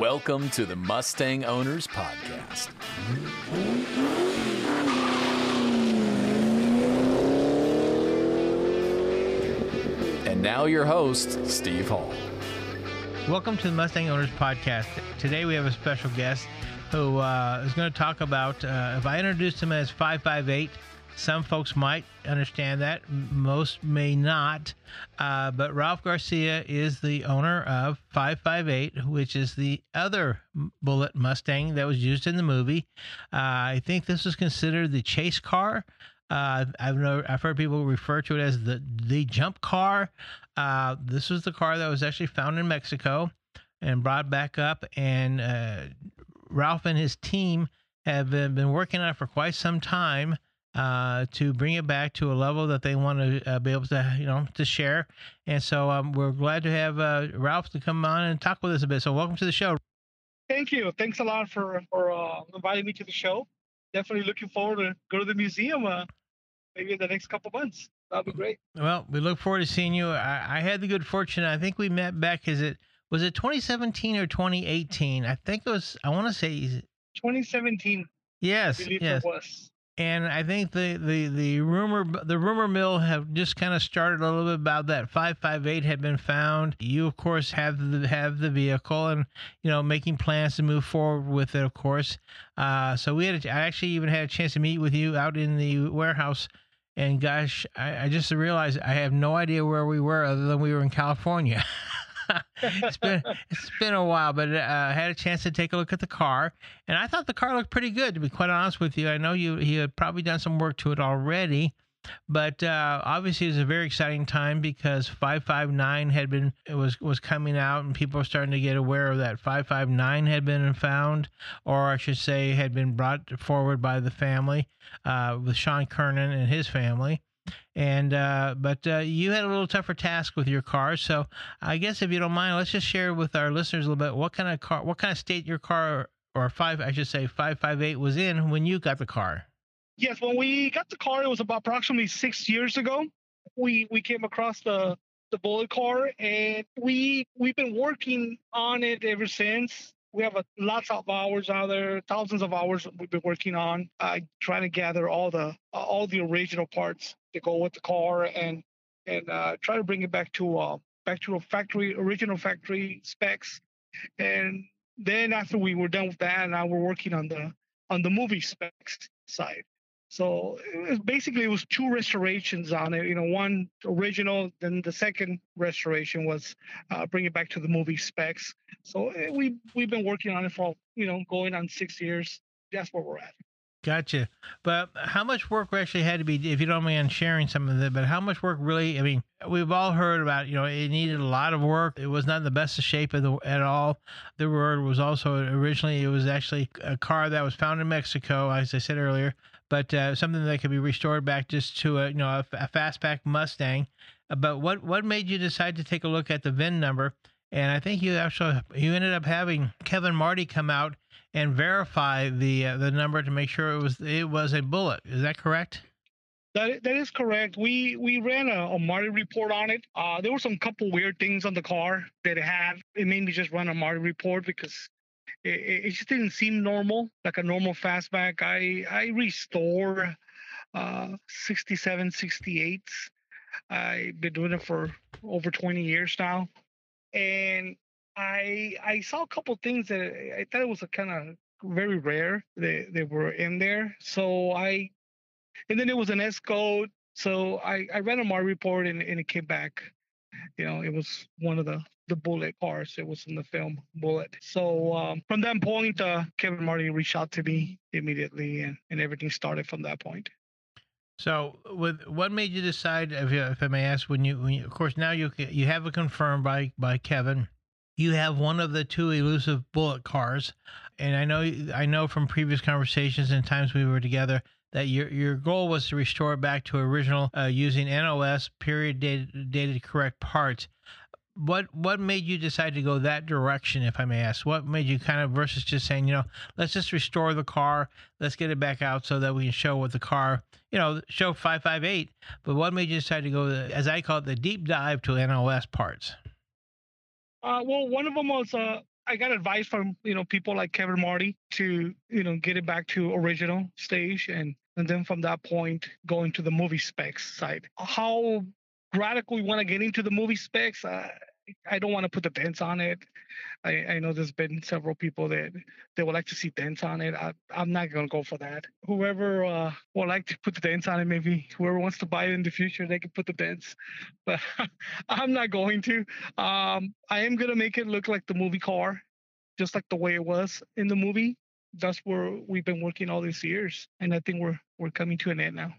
Welcome to the Mustang Owners Podcast. And now, your host, Steve Hall. Welcome to the Mustang Owners Podcast. Today we have a special guest who uh, is going to talk about. Uh, if I introduced him as 558, some folks might understand that, most may not. Uh, but Ralph Garcia is the owner of 558, which is the other Bullitt Mustang that was used in the movie. Uh, I think this is considered the chase car. Uh, I've I've heard people refer to it as the the jump car. Uh, this was the car that was actually found in Mexico and brought back up, and uh, Ralph and his team have been working on it for quite some time uh, to bring it back to a level that they want to uh, be able to, you know, to share. And so um, we're glad to have uh, Ralph to come on and talk with us a bit. So welcome to the show. Thank you. Thanks a lot for for uh, inviting me to the show. Definitely looking forward to go to the museum uh, maybe in the next couple months. That'll be great. Well, we look forward to seeing you. I, I had the good fortune. I think we met back. Is it was it 2017 or 2018? I think it was. I want to say 2017. Yes. Yes. And I think the, the, the rumor the rumor mill have just kind of started a little bit about that 558 had been found. You of course have the have the vehicle and you know making plans to move forward with it of course. Uh, so we had a, I actually even had a chance to meet with you out in the warehouse. And gosh, I, I just realized I have no idea where we were other than we were in California. it's been it's been a while, but uh, I had a chance to take a look at the car, and I thought the car looked pretty good. To be quite honest with you, I know you he had probably done some work to it already, but uh, obviously it was a very exciting time because 559 had been it was was coming out, and people were starting to get aware of that 559 had been found, or I should say, had been brought forward by the family uh, with Sean Kiernan and his family and uh, but uh, you had a little tougher task with your car. So I guess if you don't mind, let's just share with our listeners a little bit what kind of car, what kind of state your car or five, I should say five five eight was in when you got the car. Yes, when we got the car, it was about approximately six years ago. We we came across the the bullet car, and we we've been working on it ever since. We have a, lots of hours out there, thousands of hours we've been working on, uh, trying to gather all the uh, all the original parts to go with the car, and and uh, try to bring it back to uh, back to a factory original factory specs. And then after we were done with that, now we're working on the on the movie specs side. So it was basically it was two restorations on it. You know, one original, then the second restoration was uh, bring it back to the movie specs. So eh, we we've been working on it for you know going on six years. That's where we're at. Gotcha. But how much work actually had to be, if you don't mind sharing some of it, but how much work really, I mean, we've all heard about, you know, it needed a lot of work. It was not in the best of shape the, at all. The word was also originally, it was actually a car that was found in Mexico, as I said earlier, but uh, something that could be restored back just to a, you know, a, a fastback Mustang. Uh, But what, what made you decide to take a look at the VIN number? And I think you actually, you ended up having Kevin Marti come out and verify the uh, the number to make sure it was it was a Bullitt. Is that correct? That that is correct. We we ran a, a Marti report on it. Uh, there were some couple weird things on the car that it had. It made me just run a Marti report because it, it just didn't seem normal, like a normal fastback. I I restore uh 67, 68s. I've been doing it for over 20 years now, and I I saw a couple things that I thought it was a kind of very rare that they were in there. So I and then it was an S code. So I, I ran a MAR report and, and it came back. You know, it was one of the the Bullitt cars. It was in the film Bullitt. So um, from that point, uh, Kevin Marti reached out to me immediately, and, and everything started from that point. So, with what made you decide, if, you- if I may ask, when you, when you, of course, now you you have it confirmed by by Kevin, you have one of the two elusive Bullitt cars, and I know I know from previous conversations and times we were together that your your goal was to restore back to original uh, using NOS period dated, dated correct parts. What what made you decide to go that direction, if I may ask? What made you kind of versus just saying, you know, let's just restore the car, let's get it back out so that we can show what the car, you know, show five five eight. But what made you decide to go, the, as I call it, the deep dive to NOS parts? Uh, well, one of them was uh, I got advice from you know people like Kevin Marti to you know get it back to original stage and and then from that point going to the movie specs side. How radical we want to get into the movie specs, uh, I don't want to put the dents on it. I, I know there's been several people that they would like to see dents on it. I, I'm not gonna go for that. Whoever uh, would like to put the dents on it, maybe whoever wants to buy it in the future, they can put the dents. But I'm not going to. Um, I am gonna make it look like the movie car, just like the way it was in the movie. That's where we've been working all these years, and I think we're we're coming to an end now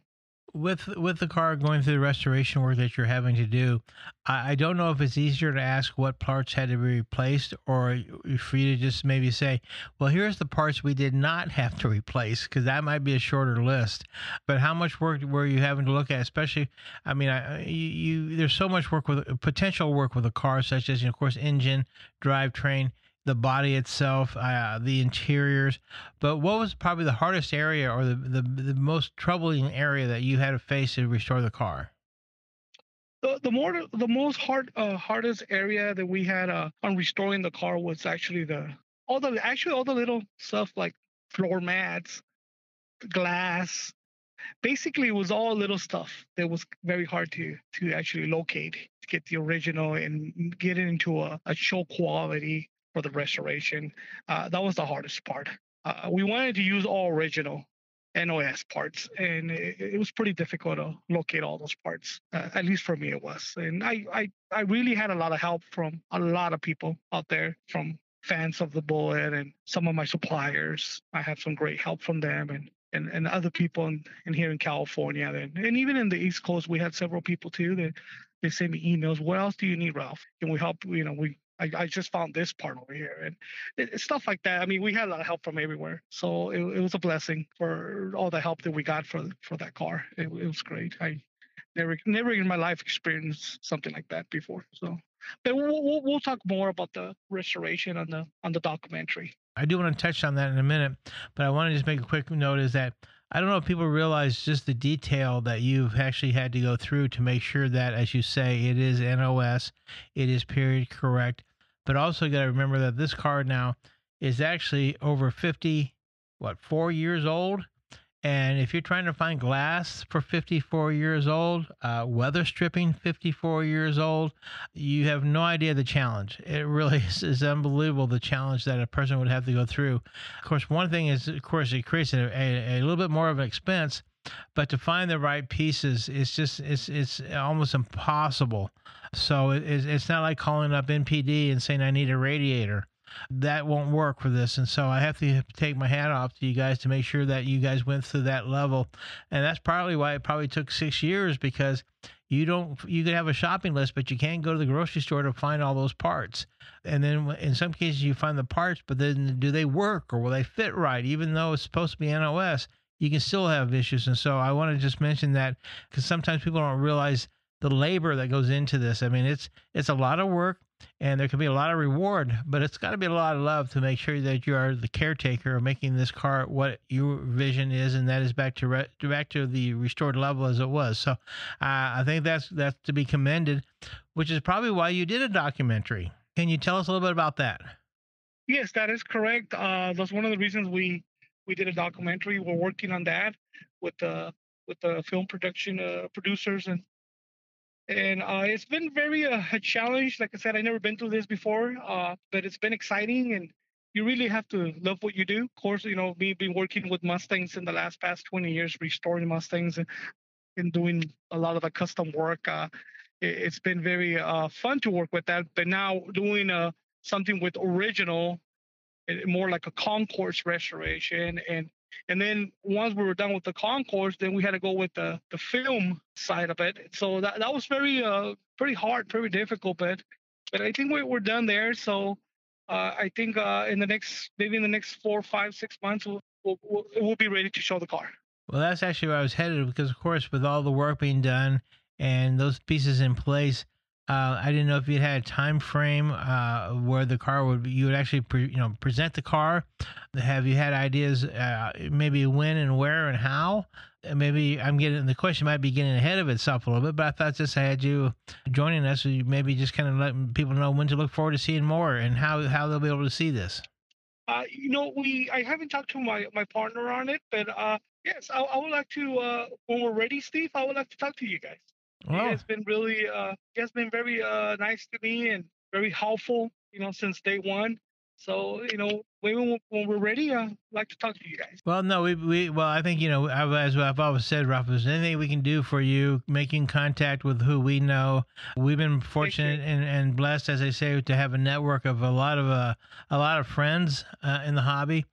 with with the car going through the restoration work that you're having to do, I, I, don't know if it's easier to ask what parts had to be replaced, or for you to just maybe say, "Well, here's the parts we did not have to replace," because that might be a shorter list. But how much work were you having to look at? Especially, I mean, I, you, you there's so much work with potential work with a car, such as, of course, engine, drivetrain the body itself, uh, the interiors. But what was probably the hardest area or the, the, the most troubling area that you had to face to restore the car? The, the more the most hard uh, hardest area that we had uh, on restoring the car was actually the all the actually all the little stuff like floor mats, glass. Basically, it was all little stuff that was very hard to to actually locate, to get the original and get it into a, a show quality for the restoration. Uh, that was the hardest part. Uh, we wanted to use all original NOS parts, and it, it, was pretty difficult to locate all those parts. Uh, at least for me, it was. And I, I, I really had a lot of help from a lot of people out there, from fans of the Bullitt and some of my suppliers. I had some great help from them, and and, and other people in, in here in California, and, and even in the East Coast, we had several people too that they send me emails. What else do you need, Ralph? Can we help? You know, we I, I just found this part over here and it, stuff like that. I mean, we had a lot of help from everywhere, so it, it was a blessing for all the help that we got for for that car. It, it was great. I never never in my life experienced something like that before. So, but we'll, we'll, we'll talk more about the restoration on the on the documentary. I do want to touch on that in a minute, but I want to just make a quick note is that I don't know if people realize just the detail that you've actually had to go through to make sure that, as you say, it is NOS, it is period correct, but also got to remember that this car now is actually over 50, what, four years old. And if you're trying to find glass for 54 years old, uh, weather stripping 54 years old, you have no idea the challenge. It really is, is, unbelievable the challenge that a person would have to go through. Of course, one thing is, of course, it creates a, a, a little bit more of an expense, but to find the right pieces, it's just it's it's almost impossible. So it, it's not like calling up NPD and saying I need a radiator. That won't work for this, and so I have to take my hat off to you guys to make sure that you guys went through that level, and that's probably why it probably took six years because you don't you could have a shopping list but you can't go to the grocery store to find all those parts and then in some cases you find the parts but then do they work or will they fit right even though it's supposed to be nos you can still have issues and so i want to just mention that because sometimes people don't realize the labor that goes into this. I mean, it's it's a lot of work and there can be a lot of reward, but it's got to be a lot of love to make sure that you are the caretaker of making this car what your vision is, and that is back to re- back to the restored level as it was. So, uh, I think that's that's to be commended, which is probably why you did a documentary. Can you tell us a little bit about that? Yes, that is correct. Uh, that's one of the reasons we we did a documentary. We're working on that with the with the film production uh, producers and and uh, it's been very uh, a challenge. Like I said, I never been through this before, uh, but it's been exciting, and you really have to love what you do. Of course, you know me being working with Mustangs in the last past 20 years, restoring Mustangs and, and doing a lot of the custom work. Uh, it, has been very uh, fun to work with that. But now doing something with original, more like a concours restoration and and then once we were done with the concours, then we had to go with the, the film side of it. So that, that was very uh pretty hard, very difficult, but but I think we, we're done there. So uh, I think uh, in the next maybe in the next four, five, six months, we'll, we'll, we'll, we'll be ready to show the car. Well, that's actually where I was headed because, of course, with all the work being done and those pieces in place, uh, I didn't know if you had a time frame uh, where the car would you would actually pre, you know present the car. Have you had ideas uh, maybe when and where and how? maybe I'm getting the question might be getting ahead of itself a little bit, but I thought since I had you joining us, you maybe just kind of letting people know when to look forward to seeing more and how how they'll be able to see this. Uh, you know, we I haven't talked to my my partner on it, but uh, yes, I, I would like to uh, when we're ready, Steve. I would like to talk to you guys. Well, He has been really uh, he has been very uh, nice to me and very helpful. You know, since day one. So you know, when when we're ready, uh, I'd like to talk to you guys. Well, no, we, we well, I think you know, I've, as I've always said, Ralph, there's anything we can do for you, making contact with who we know. We've been fortunate and, and blessed, as I say, to have a network of a lot of uh, a lot of friends uh, in the hobby.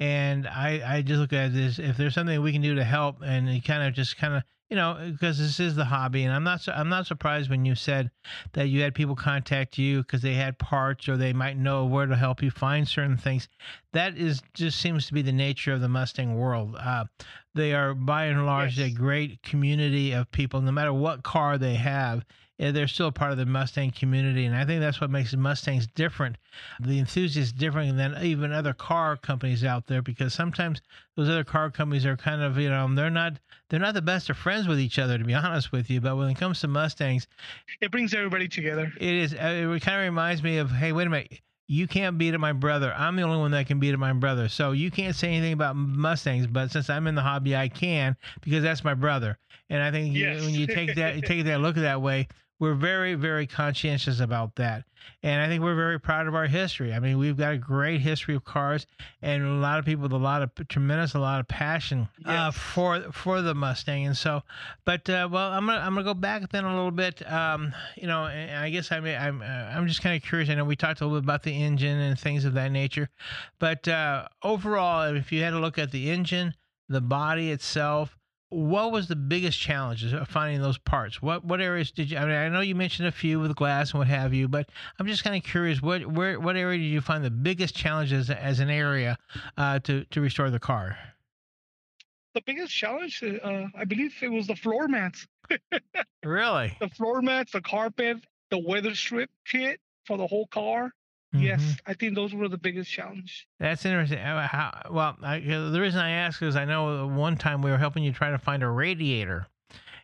And I, I just look at this if there's something we can do to help, and kind of just kind of you know because this is the hobby, and I'm not I'm not surprised when you said that you had people contact you because they had parts or they might know where to help you find certain things that is just seems to be the nature of the Mustang world. Uh, they are by and large a great community of people, no matter what car they have. They're still part of the Mustang community, and I think that's what makes Mustangs different. The enthusiasts different than even other car companies out there, because sometimes those other car companies are kind of, you know, they're not they're not the best of friends with each other, to be honest with you. But when it comes to Mustangs, It brings everybody together. it is. uh, It kind of reminds me of, hey, wait a minute. You can't beat at my brother. I'm the only one that can beat at my brother. So you can't say anything about Mustangs, but since I'm in the hobby, I can because that's my brother. And I think you- when you take that, you take that look that way, we're very, very conscientious about that. And I think we're very proud of our history. I mean, we've got a great history of cars, and a lot of people with a lot of tremendous, a lot of passion uh, for for the Mustang. And so, but uh, well, I'm gonna I'm gonna go back then a little bit. Um, you know, and I guess I may, I'm uh, I'm just kind of curious. I know we talked a little bit about the engine and things of that nature, but uh, overall, if you had to look at the engine, the body itself. What was the biggest challenges of finding those parts? What what areas did you? I mean, I know you mentioned a few with glass and what have you, but I'm just kind of curious. What where what area did you find the biggest challenges as an area uh, to to restore the car? The biggest challenge, uh, I believe, it was the floor mats. Really? The floor mats, the carpet, the weather strip kit for the whole car. Yes, Mhm. I think those were the biggest challenge. That's interesting. Uh, how, well, I, the reason I ask is I know one time we were helping you try to find a radiator,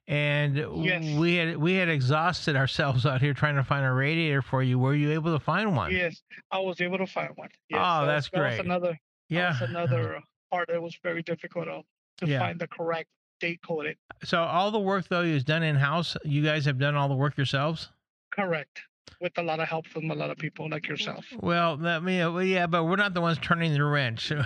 and Yes. we had we had exhausted ourselves out here trying to find a radiator for you. Were you able to find one? Yes, I was able to find one. Yes, Oh, that that's was, that was another, Yeah. that was another part that was very difficult to Yeah. find the correct date coded. So all the work though is done in house. You guys have done all the work yourselves. Correct. With a lot of help from a lot of people like yourself. Well, that me, well, yeah, but we're not the ones turning the wrench, and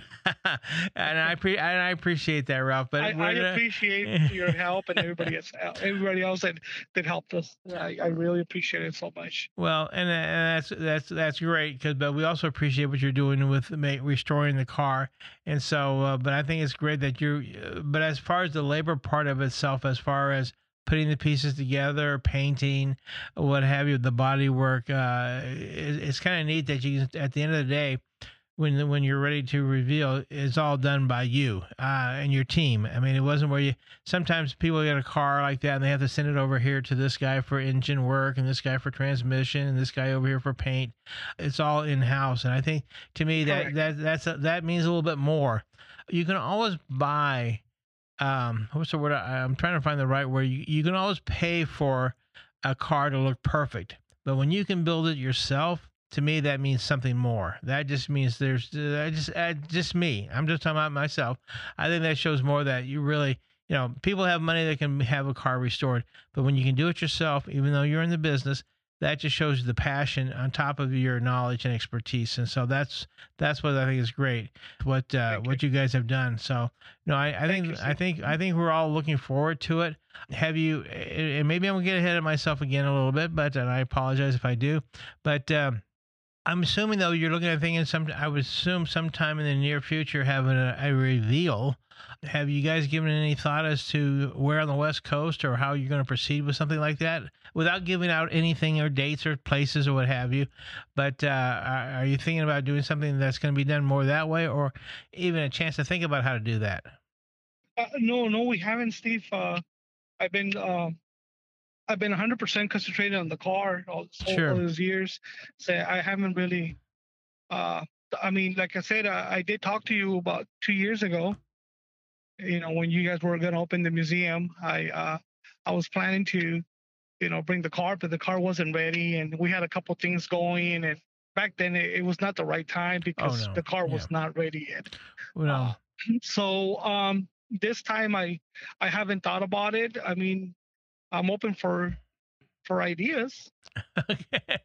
I pre- and I appreciate that, Ralph. But I, I appreciate your help and everybody else, everybody else that, that helped us. I, I really appreciate it so much. Well, and, and that's that's that's great because, but we also appreciate what you're doing with restoring the car, and so, uh, but I think it's great that you're. Uh, but as far as the labor part of itself, as far as putting the pieces together, painting, what have you, the body work, uh, it, it's kind of neat that you, at the end of the day, when when you're ready to reveal, it's all done by you uh, and your team. I mean, it wasn't where you. Sometimes people get a car like that and they have to send it over here to this guy for engine work and this guy for transmission and this guy over here for paint. It's all in house, and I think to me that Correct. that that's a, that means a little bit more. You can always buy. Um, what's the word? I, I'm trying to find the right word. You you can always pay for a car to look perfect, but when you can build it yourself, to me that means something more. That just means there's uh, just uh, just me. I'm just talking about myself. I think that shows more that you really, you know, people have money that can have a car restored, but when you can do it yourself, even though you're in the business, that just shows the passion on top of your knowledge and expertise. And so that's that's what I think is great. What uh, Thank what you guys have done. So no, I, I think you, I think I think we're all looking forward to it. Have you? And maybe I'm gonna get ahead of myself again a little bit, but and I apologize if I do. But um, I'm assuming though you're looking at thinking some. I would assume sometime in the near future having a, a reveal. Have you guys given any thought as to where on the West Coast or how you're going to proceed with something like that without giving out anything or dates or places or what have you? But uh, are, you thinking about doing something that's going to be done more that way, or even a chance to think about how to do that? Uh, no, no, we haven't, Steve. Uh, I've been, uh, I've been 100% concentrated on the car all, Sure. all these years. So I haven't really. Uh, I mean, like I said, I, I did talk to you about two years ago, you know, when you guys were gonna open the museum, I uh, I was planning to, you know, bring the car, but the car wasn't ready, and we had a couple things going, and back then it, it was not the right time because Oh, no. the car Yeah. was not ready yet. Well, So um, this time I I haven't thought about it. I mean, I'm open for for ideas. okay.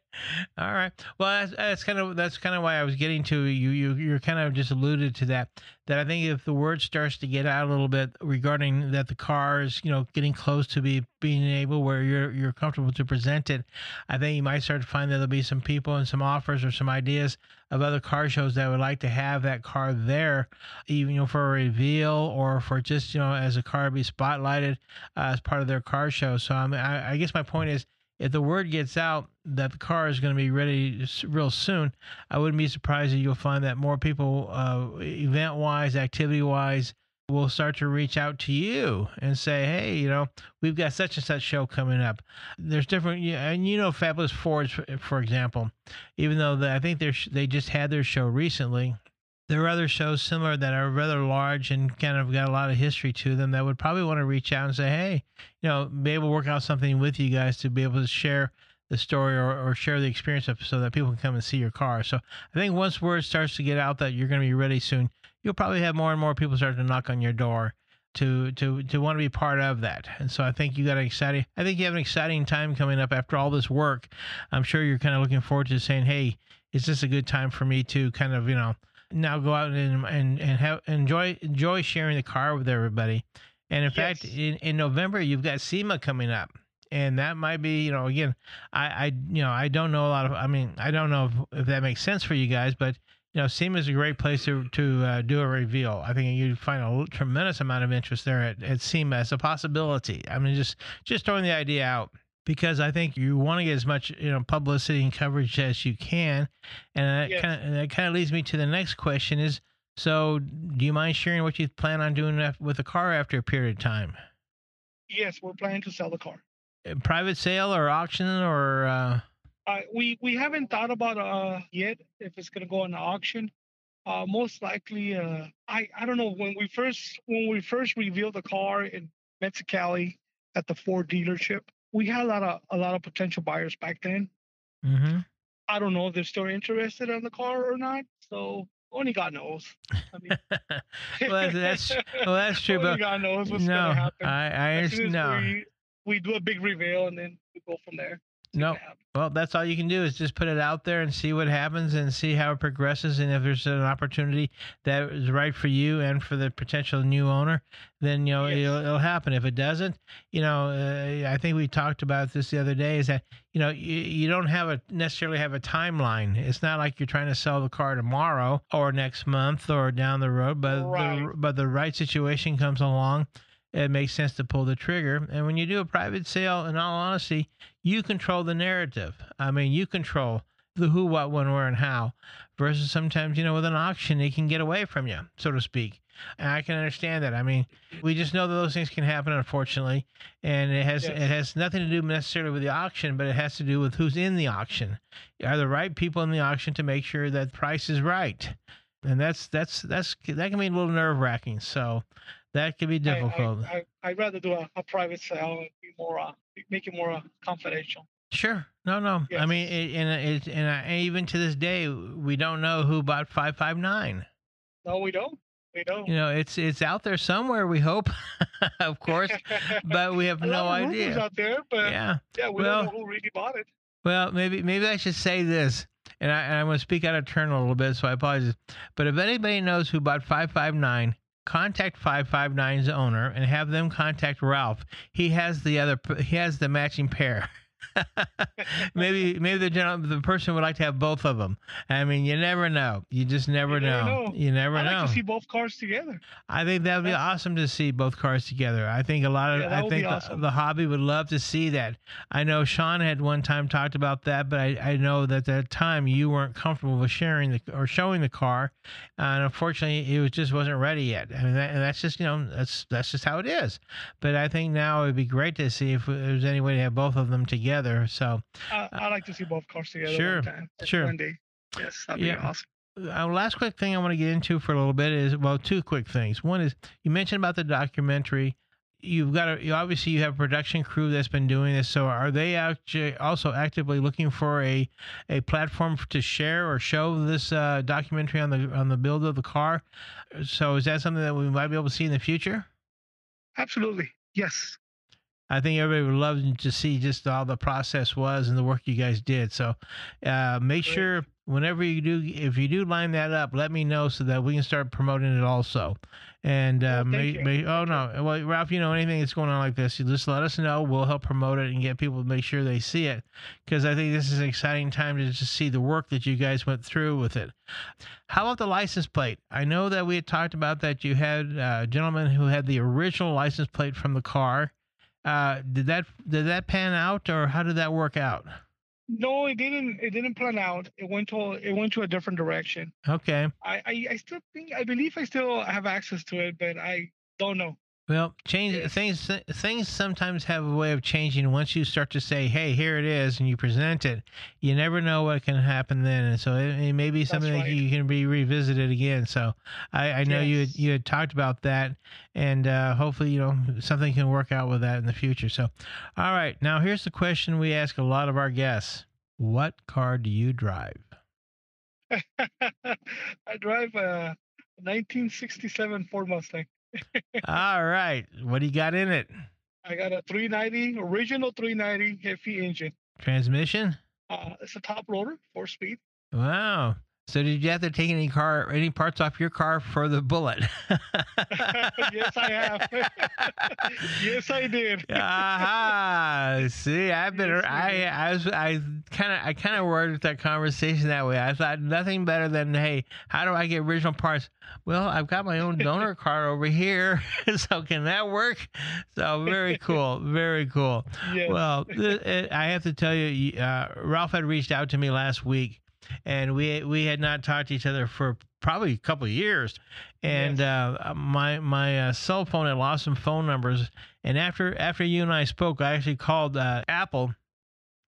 All right. Well, that's, that's kind of that's kind of why I was getting to you. You you're kind of just alluded to that. That I think if the word starts to get out a little bit regarding that the car is you know getting close to be being able where you're you're comfortable to present it, I think you might start to find that there'll be some people and some offers or some ideas of other car shows that would like to have that car there, even you know for a reveal or for just you know as a car be spotlighted uh, as part of their car show. So I, mean, I, I guess my point is if the word gets out that the car is going to be ready real soon, I wouldn't be surprised that you'll find that more people, uh, event wise, activity wise, will start to reach out to you and say, hey, you know, we've got such and such show coming up. There's different, and you know, Fabulous Fords, for, example, even though the, I think they're, they just had their show recently. There are other shows similar that are rather large and kind of got a lot of history to them that would probably want to reach out and say, hey, you know, be able to work out something with you guys to be able to share the story or, or share the experience of so that people can come and see your car. So I think once word starts to get out that you're going to be ready soon, you'll probably have more and more people start to knock on your door to to to want to be part of that. And so I think you got an exciting I think you have an exciting time coming up after all this work. I'm sure you're kind of looking forward to saying, "Hey, is this a good time for me to kind of, you know, now go out and and and have enjoy enjoy sharing the car with everybody." And in fact, in, in November you've got SEMA coming up. And that might be, you know, again, I, I, you know, I don't know a lot of. I mean, I don't know if, if that makes sense for you guys, but you know, SEMA is a great place to to uh, do a reveal. I think you'd find a tremendous amount of interest there at, at SEMA as a possibility. I mean, just just throwing the idea out because I think you want to get as much you know publicity and coverage as you can, and that Yes. kind of that kind of leads me to the next question: is so do you mind sharing what you plan on doing with the car after a period of time? Yes, we're planning to sell the car. Private sale or auction or uh, Uh, we we haven't thought about uh yet if it's gonna go on auction. Uh, most likely, uh, I I don't know when we first when we first revealed the car in Mexicali at the Ford dealership, we had a lot of a lot of potential buyers back then. mhm. I don't know if they're still interested in the car or not. So only God knows. I mean, well, that's well, that's true, only but God knows what's no, gonna happen. I I as as No, we, we do a big reveal and then we go from there. No. happens. Well, that's all you can do is just put it out there and see what happens and see how it progresses. And if there's an opportunity that is right for you and for the potential new owner, then you know Yes. it'll, it'll happen. If it doesn't, you know, uh, I think we talked about this the other day. Is that you know you, you don't have a necessarily have a timeline. It's not like you're trying to sell the car tomorrow or next month or down the road, but the, but the right situation comes along. It makes sense to pull the trigger. And when you do a private sale, in all honesty, you control the narrative. I mean, you control the who, what, when, where, and how. Versus sometimes, you know, with an auction, it can get away from you, so to speak. And I can understand that. I mean, we just know that those things can happen, unfortunately, and it has Yes. it has nothing to do necessarily with the auction, but it has to do with who's in the auction. Are the right people in the auction to make sure that price is right? And that's that's that's that can be a little nerve wracking. So that can be difficult. I, I, I'd rather do a, a private sale and be more, uh, make it more uh, confidential. Sure. No, no. I mean, it, and it, and I, even to this day, we don't know who bought five five nine. No, we don't. We don't. You know, it's it's out there somewhere. We hope, of course, but we have no idea. out there, but yeah, Yeah. we well- don't know who really bought it. Well, maybe maybe I should say this, and, I, and I'm going to speak out of turn a little bit, so I apologize. But if anybody knows who bought 559, contact 559's owner and have them contact Ralph. He has the other he has the matching pair. maybe maybe the gen- the person would like to have both of them. I mean, you never know. You just never, You never know. know. You never I'd know. like to see both cars together. I think that would be That's- awesome to see both cars together. I think a lot of Yeah, I think the, awesome. the hobby would love to see that. I know Sean had one time talked about that, but I, I know that at that time you weren't comfortable with sharing the or showing the car, and unfortunately it was just wasn't ready yet. I mean, that, and that's just you know that's that's just how it is. But I think now it'd be great to see if there's any way to have both of them together. So I, I'd like to see both cars together Sure, sure. One day. Yes, that'd Yeah. be awesome. uh, last quick thing I want to get into for a little bit is well, two quick things. One is you mentioned about the documentary. You've got a, you obviously you have a production crew that's been doing this. So are they actually also actively looking for a a platform to share or show this uh, documentary on the on the build of the car? So is that something that we might be able to see in the future? Absolutely, yes. I think everybody would love to see just how the process was and the work you guys did. So uh, make Great. sure whenever you do, if you do line that up, let me know so that we can start promoting it also. And uh, Well, may, may, oh no, well Ralph, you know anything that's going on like this, you just let us know. We'll help promote it and get people to make sure they see it because I think this is an exciting time to just see the work that you guys went through with it. How about the license plate? I know that we had talked about that you had uh, a gentleman who had the original license plate from the car. Uh, did that did that pan out or how did that work out? No, it didn't. It didn't plan out. It went to it went to a different direction. Okay. I, I I still think I believe I still have access to it, but I don't know. Well, change Yes. things. Things sometimes have a way of changing. Once you start to say, "Hey, here it is," and you present it, you never know what can happen then. And so it, it may be something that you can be revisited again. So I, I know you had, you had talked about that, and uh, hopefully, you know, something can work out with that in the future. So, all right, now here's the question we ask a lot of our guests: What car do you drive? I drive a 1967 Ford Mustang. All right, what do you got in it? I got a 390 original 390 heavy engine. Transmission? Uh, it's a top loader, four speed. Wow. So did you have to take any car, any parts off your car for the Bullitt? yes, I have. yes, I did. Aha! See, I've been, Yes, I, I was, I kind of, I kind of worded that conversation that way. I thought nothing better than, hey, how do I get original parts? Well, I've got my own donor car over here, so can that work? So very cool, very cool. Yes. Well, I have to tell you, uh, Ralph had reached out to me last week, and we we had not talked to each other for probably a couple of years. And Yes. uh, my my uh, cell phone had lost some phone numbers, and after after you and I spoke, I actually called uh, Apple.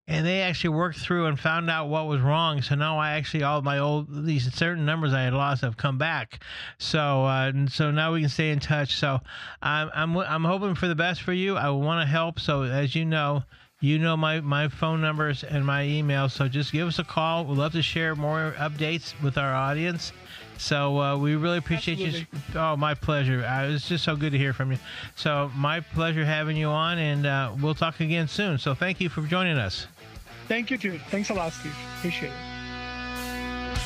And they actually worked through and found out what was wrong. So now I actually all my old these certain numbers I had lost have come back. So uh, and so now we can stay in touch. So I'm I'm I'm hoping for the best for you. I want to help. So as you know, you know my my phone numbers and my email. So just give us a call. We'd love to share more updates with our audience. So uh, we really appreciate you. Oh, my pleasure. Uh, it's just so good to hear from you. So my pleasure having you on, and uh, we'll talk again soon. So thank you for joining us. Thank you, too. Thanks a lot, Steve. Appreciate it.